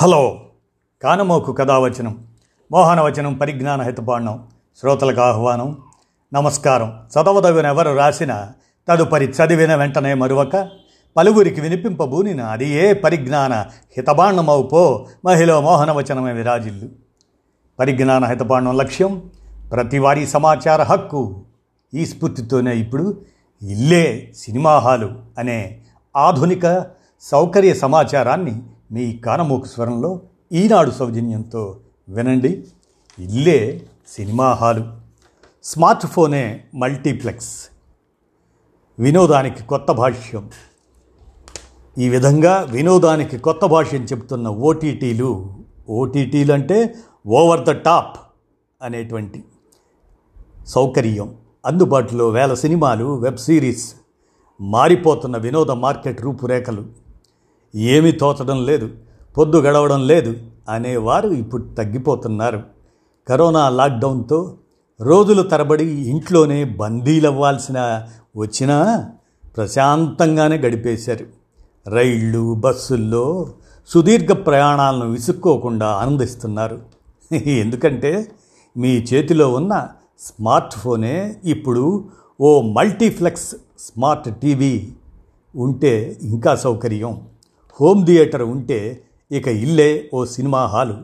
Hello. కానమోకు కథావచనం మోహనవచనం పరిజ్ఞాన హితబాండం శ్రోతలకు ఆహ్వానం నమస్కారం. చదవదగిన ఎవరు రాసిన తదుపరి చదివిన వెంటనే మరువక పలువురికి వినిపింపబూనిన అది ఏ పరిజ్ఞాన హితబాండమవు పో మహిళ మోహనవచనమే విరాజిల్లు. పరిజ్ఞాన హితబాండం లక్ష్యం ప్రతివారీ సమాచార హక్కు. ఈ స్ఫూర్తితోనే ఇప్పుడు ఇల్లే సినిమా హాలు అనే ఆధునిక సౌకర్య సమాచారాన్ని మీ కానమోకు స్వరంలో ఈనాడు సౌజన్యంతో వినండి. ఇల్లే సినిమా హాలు. స్మార్ట్ ఫోనే మల్టీప్లెక్స్. వినోదానికి కొత్త భాష్యం. ఈ విధంగా వినోదానికి కొత్త భాష్యం చెబుతున్న ఓటీటీలు ఓటీటీలు అంటే ఓవర్ ద టాప్ అనేటువంటి సౌకర్యం. అందుబాటులో వేల సినిమాలు వెబ్ సిరీస్ మారిపోతున్న వినోద మార్కెట్ రూపురేఖలు. ఏమీ తోచడం లేదు పొద్దు గడవడం లేదు అనేవారు ఇప్పుడు తగ్గిపోతున్నారు. కరోనా లాక్డౌన్తో రోజుల తరబడి ఇంట్లోనే బందీలవ్వాల్సిన వచ్చినా ప్రశాంతంగానే గడిపేశారు. రైళ్ళు బస్సుల్లో సుదీర్ఘ ప్రయాణాలను విసుక్కోకుండా ఆనందిస్తున్నారు. ఎందుకంటే మీ చేతిలో ఉన్న స్మార్ట్ ఫోనే ఇప్పుడు ఓ మల్టీప్లెక్స్ స్మార్ట్ టీవీ ఉంటే ఇంకా సౌకర్యం. హోమ్ థియేటర్ ఉంటే ఇక ఇల్లే ఓ సినిమా హాలు.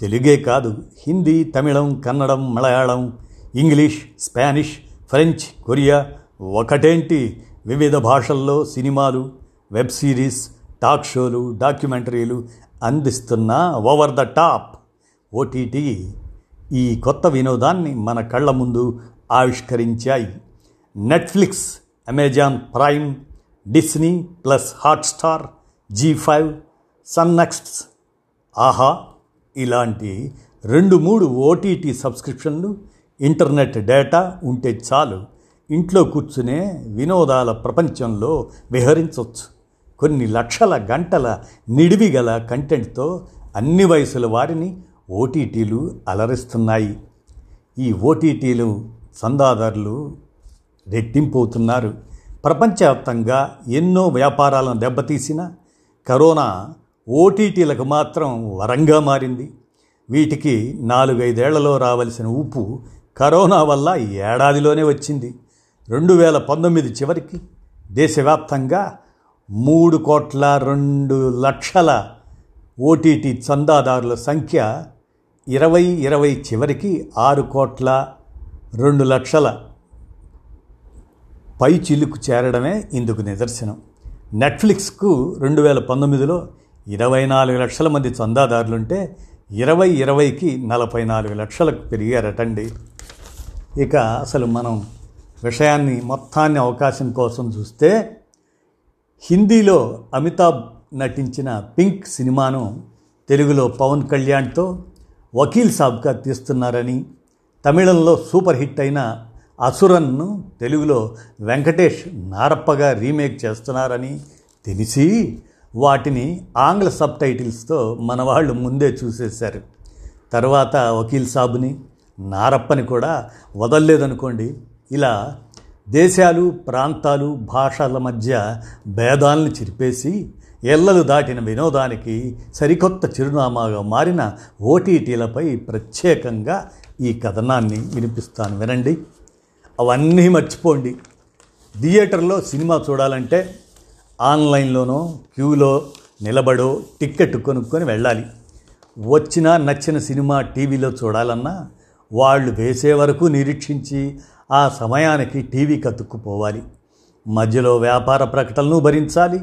తెలుగే కాదు Hindi Tamil Kannada Malayalam English Spanish French Korea ఒకటేంటి? వివిధ భాషల్లో సినిమాలు వెబ్ సిరీస్ టాక్ షోలు డాక్యుమెంటరీలు అందిస్తున్న ఓవర్ ద టాప్ ఓటీటీ ఈ కొత్త వినోదాన్ని మన కళ్ళ ముందు ఆవిష్కరించాయి. Netflix Amazon Prime Disney plus Hotstar Zee five Sun NXT Aha ఇలాంటి రెండు మూడు ఓటీటీ సబ్స్క్రిప్షన్లు ఇంటర్నెట్ డేటా ఉంటే చాలు. ఇంట్లో కూర్చునే వినోదాల ప్రపంచంలో విహరించవచ్చు కొన్ని లక్షల గంటల నిడివి గల కంటెంట్తో అన్ని వయసుల వారిని ఓటీటీలు అలరిస్తున్నాయి. ఈ ఓటీటీలు చందాదారులు రెట్టింపవుతున్నారు ప్రపంచవ్యాప్తంగా ఎన్నో వ్యాపారాలను దెబ్బతీసిన కరోనా ఓటీటీలకు మాత్రం వరంగా మారింది. వీటికి నాలుగైదేళ్ళలో రావలసిన ఊపు కరోనా వల్ల ఏడాదిలోనే వచ్చింది. రెండు వేల పంతొమ్మిది చివరికి దేశవ్యాప్తంగా మూడు కోట్ల రెండు లక్షల ఓటీటీ చందాదారుల సంఖ్య ఇరవై ఇరవై చివరికి ఆరు కోట్ల రెండు లక్షల పై చిలుకు చేరడమే ఇందుకు నిదర్శనం. నెట్ఫ్లిక్స్కు రెండు వేల పంతొమ్మిదిలో ఇరవై నాలుగు లక్షల మంది చందాదారులుంటే ఇరవై ఇరవైకి నలభై నాలుగు లక్షలకు పెరిగారటండి. ఇక అసలు మనం విషయాన్ని మొత్తాన్ని అవకాశం కోసం చూస్తే హిందీలో అమితాబ్ నటించిన పింక్ సినిమాను తెలుగులో పవన్ కళ్యాణ్తో వకీల్ సాబ్గా తీస్తున్నారని తమిళంలో సూపర్ హిట్ అయిన అసురన్ను తెలుగులో వెంకటేష్ నారప్పగా రీమేక్ చేస్తున్నారని తెలిసి వాటిని ఆంగ్ల సబ్ టైటిల్స్తో మన వాళ్ళు ముందే చూసేశారు. తర్వాత వకీల్ సాబుని నారప్పని కూడా వదల్లేదనుకోండి. ఇలా దేశాలు ప్రాంతాలు భాషల మధ్య భేదాలను చిరిపేసి ఎల్లలు దాటిన వినోదానికి సరికొత్త చిరునామాగా మారిన ఓటీటీలపై ప్రత్యేకంగా ఈ కథనాన్ని వినిపిస్తాను. వినండి. అవన్నీ మర్చిపోండి. థియేటర్లో సినిమా చూడాలంటే ఆన్లైన్లోనో క్యూలో నిలబడో టిక్కెట్ కొనుక్కొని వెళ్ళాలి. వచ్చిన నచ్చిన సినిమా టీవీలో చూడాలన్నా వాళ్ళు వేసే వరకు నిరీక్షించి ఆ సమయానికి టీవీ కతుక్కుపోవాలి. మధ్యలో వ్యాపార ప్రకటనలు భరించాలి.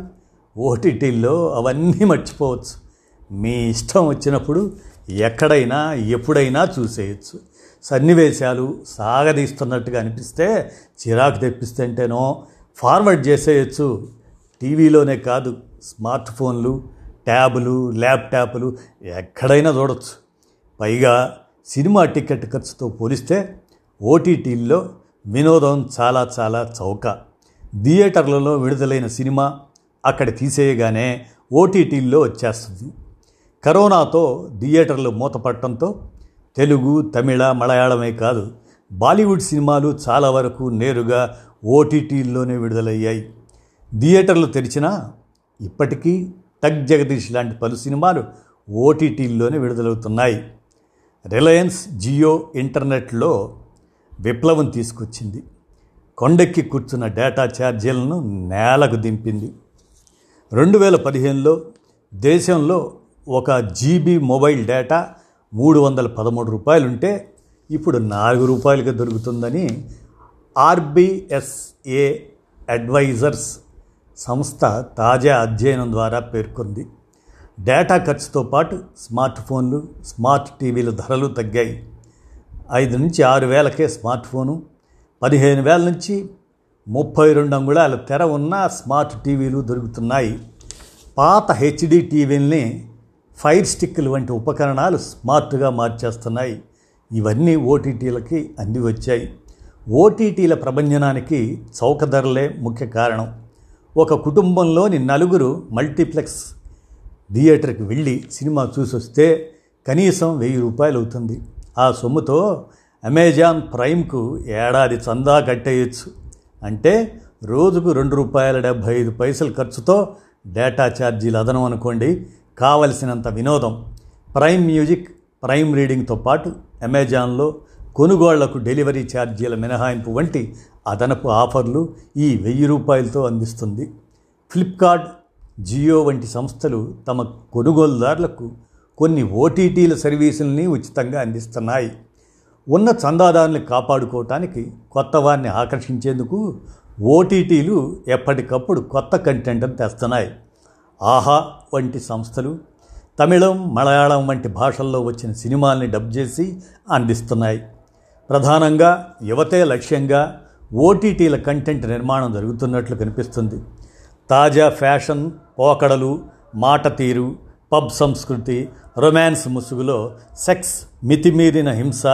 ఓటీటీల్లో అవన్నీ మర్చిపోవచ్చు. మీ ఇష్టం వచ్చినప్పుడు ఎక్కడైనా ఎప్పుడైనా చూసేయచ్చు. సన్నివేశాలు సాగదీస్తున్నట్టుగా అనిపిస్తే చిరాకు తెప్పిస్తుంటేనో ఫార్వర్డ్ చేసేయచ్చు. టీవీలోనే కాదు స్మార్ట్ ఫోన్లు ట్యాబులు ల్యాప్టాప్లు ఎక్కడైనా చూడొచ్చు. పైగా సినిమా టికెట్ ఖర్చుతో పోలిస్తే ఓటీటీల్లో వినోదం చాలా చాలా చౌక. థియేటర్లలో విడుదలైన సినిమా అక్కడ తీసేయగానే ఓటీటీల్లో వచ్చేస్తుంది. కరోనాతో థియేటర్లు మూతపడటంతో తెలుగు తమిళ మలయాళమే కాదు బాలీవుడ్ సినిమాలు చాలా వరకు నేరుగా ఓటీటీల్లోనే విడుదలయ్యాయి. థియేటర్లు తెరిచినా ఇప్పటికీ తగ్ జగదీష్ లాంటి పలు సినిమాలు ఓటీటీల్లోనే విడుదలవుతున్నాయి. రిలయన్స్ జియో ఇంటర్నెట్లో విప్లవం తీసుకొచ్చింది. కొండెక్కి కూర్చున్న డేటా ఛార్జీలను నేలకు దింపింది. రెండు వేల పదిహేనులో దేశంలో ఒక జీబీ మొబైల్ డేటా మూడు వందల పదమూడు రూపాయలుంటే ఇప్పుడు నాలుగు రూపాయలుగా దొరుకుతుందని ఆర్బిఎస్ఏ అడ్వైజర్స్ సంస్థ తాజా అధ్యయనం ద్వారా పేర్కొంది. డేటా ఖర్చుతో పాటు స్మార్ట్ ఫోన్లు స్మార్ట్ టీవీల ధరలు తగ్గాయి. ఐదు నుంచి ఆరు వేలకే స్మార్ట్ ఫోను పదిహేను వేల నుంచి ముప్పై రెండు అంగుళాల తెర ఉన్న స్మార్ట్ టీవీలు దొరుకుతున్నాయి. పాత హెచ్డి టీవీల్ని ఫైర్ స్టిక్లు వంటి ఉపకరణాలు స్మార్ట్గా మార్చేస్తున్నాయి. ఇవన్నీ ఓటీటీలకి అంది వచ్చాయి. ఓటీటీల ప్రభంజనానికి చౌక ధరలే ముఖ్య కారణం. ఒక కుటుంబంలోని నలుగురు మల్టీప్లెక్స్ థియేటర్కి వెళ్ళి సినిమా చూసొస్తే కనీసం వెయ్యి రూపాయలు అవుతుంది ఆ సొమ్ముతో అమెజాన్ ప్రైమ్కు ఏడాది చందా కట్టేయచ్చు. అంటే రోజుకు రెండు రూపాయల డెబ్భై ఐదు పైసలు ఖర్చుతో డేటా ఛార్జీలు అదనం అనుకోండి. కావలసినంత వినోదం ప్రైమ్ మ్యూజిక్ ప్రైమ్ రీడింగ్తో పాటు అమెజాన్లో కొనుగోళ్ళకు డెలివరీ ఛార్జీల మినహాయింపు వంటి అదనపు ఆఫర్లు ఈ వెయ్యి రూపాయలతో అందిస్తుంది. ఫ్లిప్కార్ట్ జియో వంటి సంస్థలు తమ కొనుగోలుదారులకు కొన్ని ఓటీటీల సర్వీసుల్ని ఉచితంగా అందిస్తున్నాయి. ఉన్న చందాదారుని కాపాడుకోవటానికి కొత్త వారిని ఆకర్షించేందుకు ఓటీటీలు ఎప్పటికప్పుడు కొత్త కంటెంట్ని తెస్తున్నాయి. ఆహా వంటి సంస్థలు తమిళం మలయాళం వంటి భాషల్లో వచ్చిన సినిమాల్ని డబ్ చేసి అందిస్తున్నాయి. ప్రధానంగా యువతే లక్ష్యంగా ఓటీటీల కంటెంట్ నిర్మాణం జరుగుతున్నట్లు కనిపిస్తుంది. తాజా ఫ్యాషన్ పోకడలు మాట తీరు పబ్ సంస్కృతి రొమాన్స్ ముసుగులో సెక్స్ మితిమీరిన హింస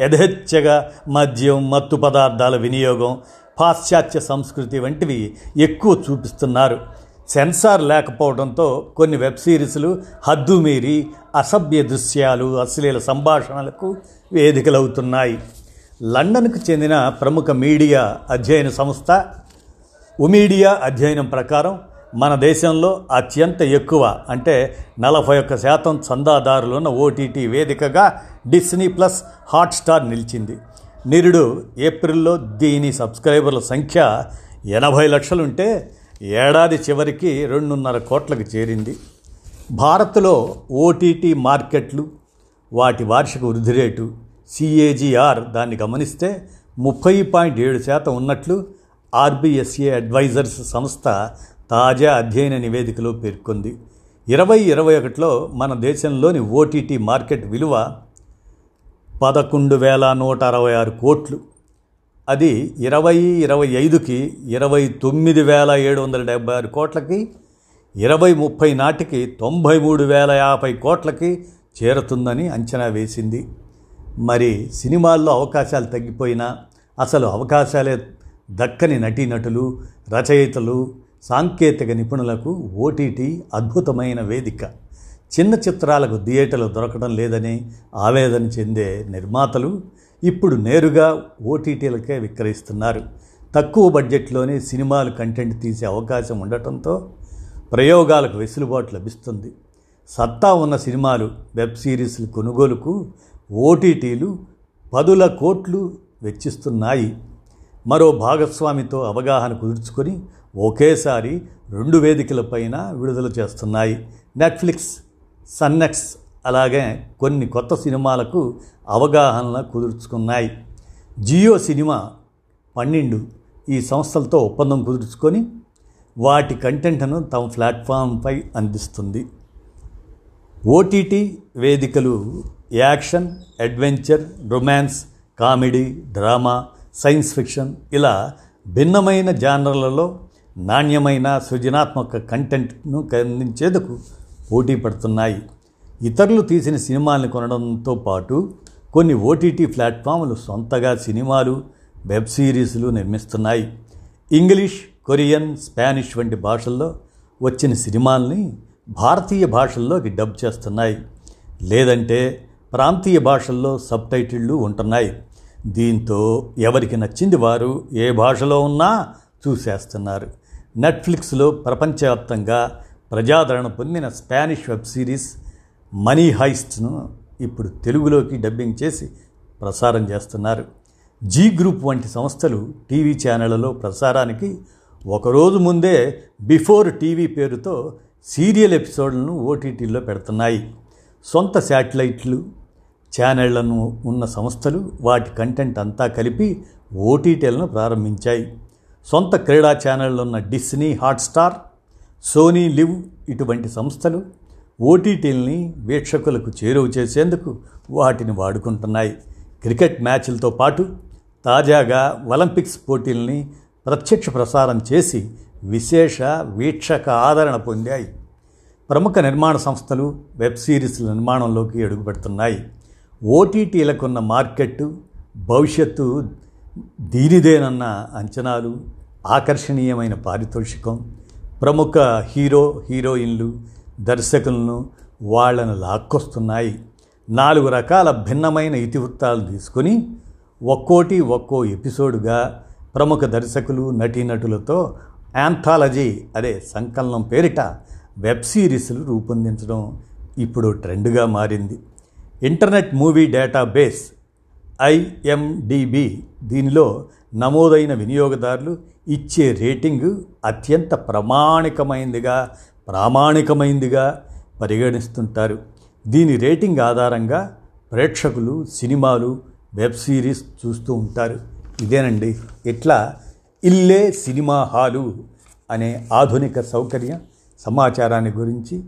యథేచ్ఛగా మద్యం మత్తు పదార్థాల వినియోగం పాశ్చాత్య సంస్కృతి వంటివి ఎక్కువ చూపిస్తున్నారు. సెన్సార్ లేకపోవడంతో కొన్ని వెబ్ సిరీస్లు హద్దుమీరి అసభ్య దృశ్యాలు అశ్లీల సంభాషణలకు వేదికలవుతున్నాయి. లండన్కు చెందిన ప్రముఖ మీడియా అధ్యయన సంస్థ ఉమీడియా అధ్యయనం ప్రకారం మన దేశంలో అత్యంత ఎక్కువ అంటే నలభై ఒక్క శాతం చందాదారులున్న ఓటీటీ వేదికగా డిస్నీ ప్లస్ హాట్స్టార్ నిలిచింది. నిరుడు ఏప్రిల్లో దీని సబ్స్క్రైబర్ల సంఖ్య ఎనభై లక్షలుంటే ఏడాది చివరికి రెండున్నర కోట్లకు చేరింది. భారత్లో ఓటీటీ మార్కెట్లు వాటి వార్షిక వృద్ధి రేటు సిఏజీఆర్ దాన్ని గమనిస్తే ముప్పై పాయింట్ ఏడు శాతం ఉన్నట్లు ఆర్బీఎస్ఏ అడ్వైజర్స్ సంస్థ తాజా అధ్యయన నివేదికలో పేర్కొంది. ఇరవై ఇరవై ఒకటిలో మన దేశంలోని ఓటీటీ మార్కెట్ విలువ పదకొండు వేల నూట అరవై ఆరు కోట్లు. అది ఇరవై ఇరవై ఐదుకి ఇరవై తొమ్మిది వేల ఏడు వందల డెబ్బై ఆరు కోట్లకి ఇరవై ముప్పై నాటికి తొంభై మూడు వేల యాభై కోట్లకి చేరుతుందని అంచనా వేసింది. మరి సినిమాల్లో అవకాశాలు తగ్గిపోయినా అసలు అవకాశాలే దక్కని నటీనటులు రచయితలు సాంకేతిక నిపుణులకు ఓటీటీ అద్భుతమైన వేదిక. చిన్న చిత్రాలకు థియేటర్లు దొరకడం లేదని ఆవేదన చెందే నిర్మాతలు ఇప్పుడు నేరుగా ఓటీటీలకే విక్రయిస్తున్నారు. తక్కువ బడ్జెట్లోనే సినిమాలు కంటెంట్ తీసే అవకాశం ఉండటంతో ప్రయోగాలకు వెసులుబాటు లభిస్తుంది. సత్తా ఉన్న సినిమాలు వెబ్ సిరీస్ల కొనుగోలుకు ఓటీటీలు పదుల కోట్లు వెచ్చిస్తున్నాయి. మరో భాగస్వామితో అవగాహన కుదుర్చుకొని ఒకేసారి రెండు వేదికలపైన విడుదల చేస్తున్నాయి. నెట్ఫ్లిక్స్ సన్నెక్స్ అలాగే కొన్ని కొత్త సినిమాలకు అవగాహన కుదుర్చుకున్నాయి. జియో సినిమా పన్నెండు ఈ సంస్థలతో ఒప్పందం కుదుర్చుకొని వాటి కంటెంట్ను తమ ప్లాట్ఫామ్పై అందిస్తుంది. ఓటీటీ వేదికలు action adventure romance comedy drama science fiction ఇలా భిన్నమైన జానర్లలో నాణ్యమైన సృజనాత్మక కంటెంట్ను అందించేందుకు పోటీ పడుతున్నాయి. ఇతరులు తీసిన సినిమాలను కొనడంతో పాటు కొన్ని ఓటీటీ ప్లాట్ఫామ్లు సొంతగా సినిమాలు వెబ్ సిరీస్లు నిర్మిస్తున్నాయి. ఇంగ్లీష్ కొరియన్ స్పానిష్ వంటి భాషల్లో వచ్చిన సినిమాల్ని భారతీయ భాషల్లోకి డబ్ చేస్తున్నాయి. లేదంటే ప్రాంతీయ భాషల్లో సబ్ టైటిళ్ళు ఉంటున్నాయి. దీంతో ఎవరికి నచ్చింది వారు ఏ భాషలో ఉన్నా చూసేస్తున్నారు. నెట్ఫ్లిక్స్లో ప్రపంచవ్యాప్తంగా ప్రజాదరణ పొందిన స్పానిష్ వెబ్ సిరీస్ మనీ హైస్ట్ను ఇప్పుడు తెలుగులోకి డబ్బింగ్ చేసి ప్రసారం చేస్తున్నారు. జీ గ్రూప్ వంటి సంస్థలు టీవీ ఛానళ్ళలో ప్రసారానికి ఒకరోజు ముందే బిఫోర్ టీవీ పేరుతో సీరియల్ ఎపిసోడ్లను ఓటీటీలో పెడుతున్నాయి. సొంత శాటిలైట్లు ఛానళ్ళను ఉన్న సంస్థలు వాటి కంటెంట్ అంతా కలిపి ఓటీటీలను ప్రారంభించాయి. సొంత క్రీడా ఛానళ్ళున్న డిస్నీ హాట్స్టార్ సోనీ లివ్ ఇటువంటి సంస్థలు ఓటీటీల్ని వీక్షకులకు చేరువ చేసేందుకు వాటిని వాడుకుంటున్నాయి. క్రికెట్ మ్యాచ్లతో పాటు తాజాగా ఒలింపిక్స్ పోటీల్ని ప్రత్యక్ష ప్రసారం చేసి విశేష వీక్షక ఆదరణ పొందాయి. ప్రముఖ నిర్మాణ సంస్థలు వెబ్ సిరీస్ల నిర్మాణంలోకి అడుగుపెడుతున్నాయి. ఓటీటీలకున్న మార్కెట్ భవిష్యత్తు దీనిదేనన్న అంచనాలు ఆకర్షణీయమైన పారితోషికం ప్రముఖ హీరో హీరోయిన్లు దర్శకులను వాళ్ళను లాక్కొస్తున్నాయి. నాలుగు రకాల భిన్నమైన ఇతివృత్తాలు తీసుకొని ఒక్కోటి ఒక్కో ఎపిసోడ్గా ప్రముఖ దర్శకులు నటీనటులతో యాంథాలజీ అదే సంకలనం పేరిట వెబ్ సిరీస్లు రూపొందించడం ఇప్పుడు ట్రెండ్గా మారింది. ఇంటర్నెట్ మూవీ డేటాబేస్ ఐఎండిబి దీనిలో నమోదైన వినియోగదారులు ఇచ్చే రేటింగ్ అత్యంత ప్రామాణికమైనదిగా ప్రామాణికమైందిగా పరిగణిస్తుంటారు. దీని రేటింగ్ ఆధారంగా ప్రేక్షకులు సినిమాలు వెబ్ సిరీస్ చూస్తూ ఉంటారు. ఇదేనండి. ఇట్లా ఇల్లే సినిమా హాలు అనే ఆధునిక సౌకర్య సమాచారాన్ని గురించి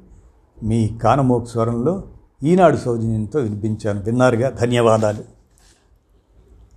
మీ కానమోక్ స్వరంలో ఈనాడు సౌజన్యంతో వినిపించాను. విన్నారుగా? ధన్యవాదాలు.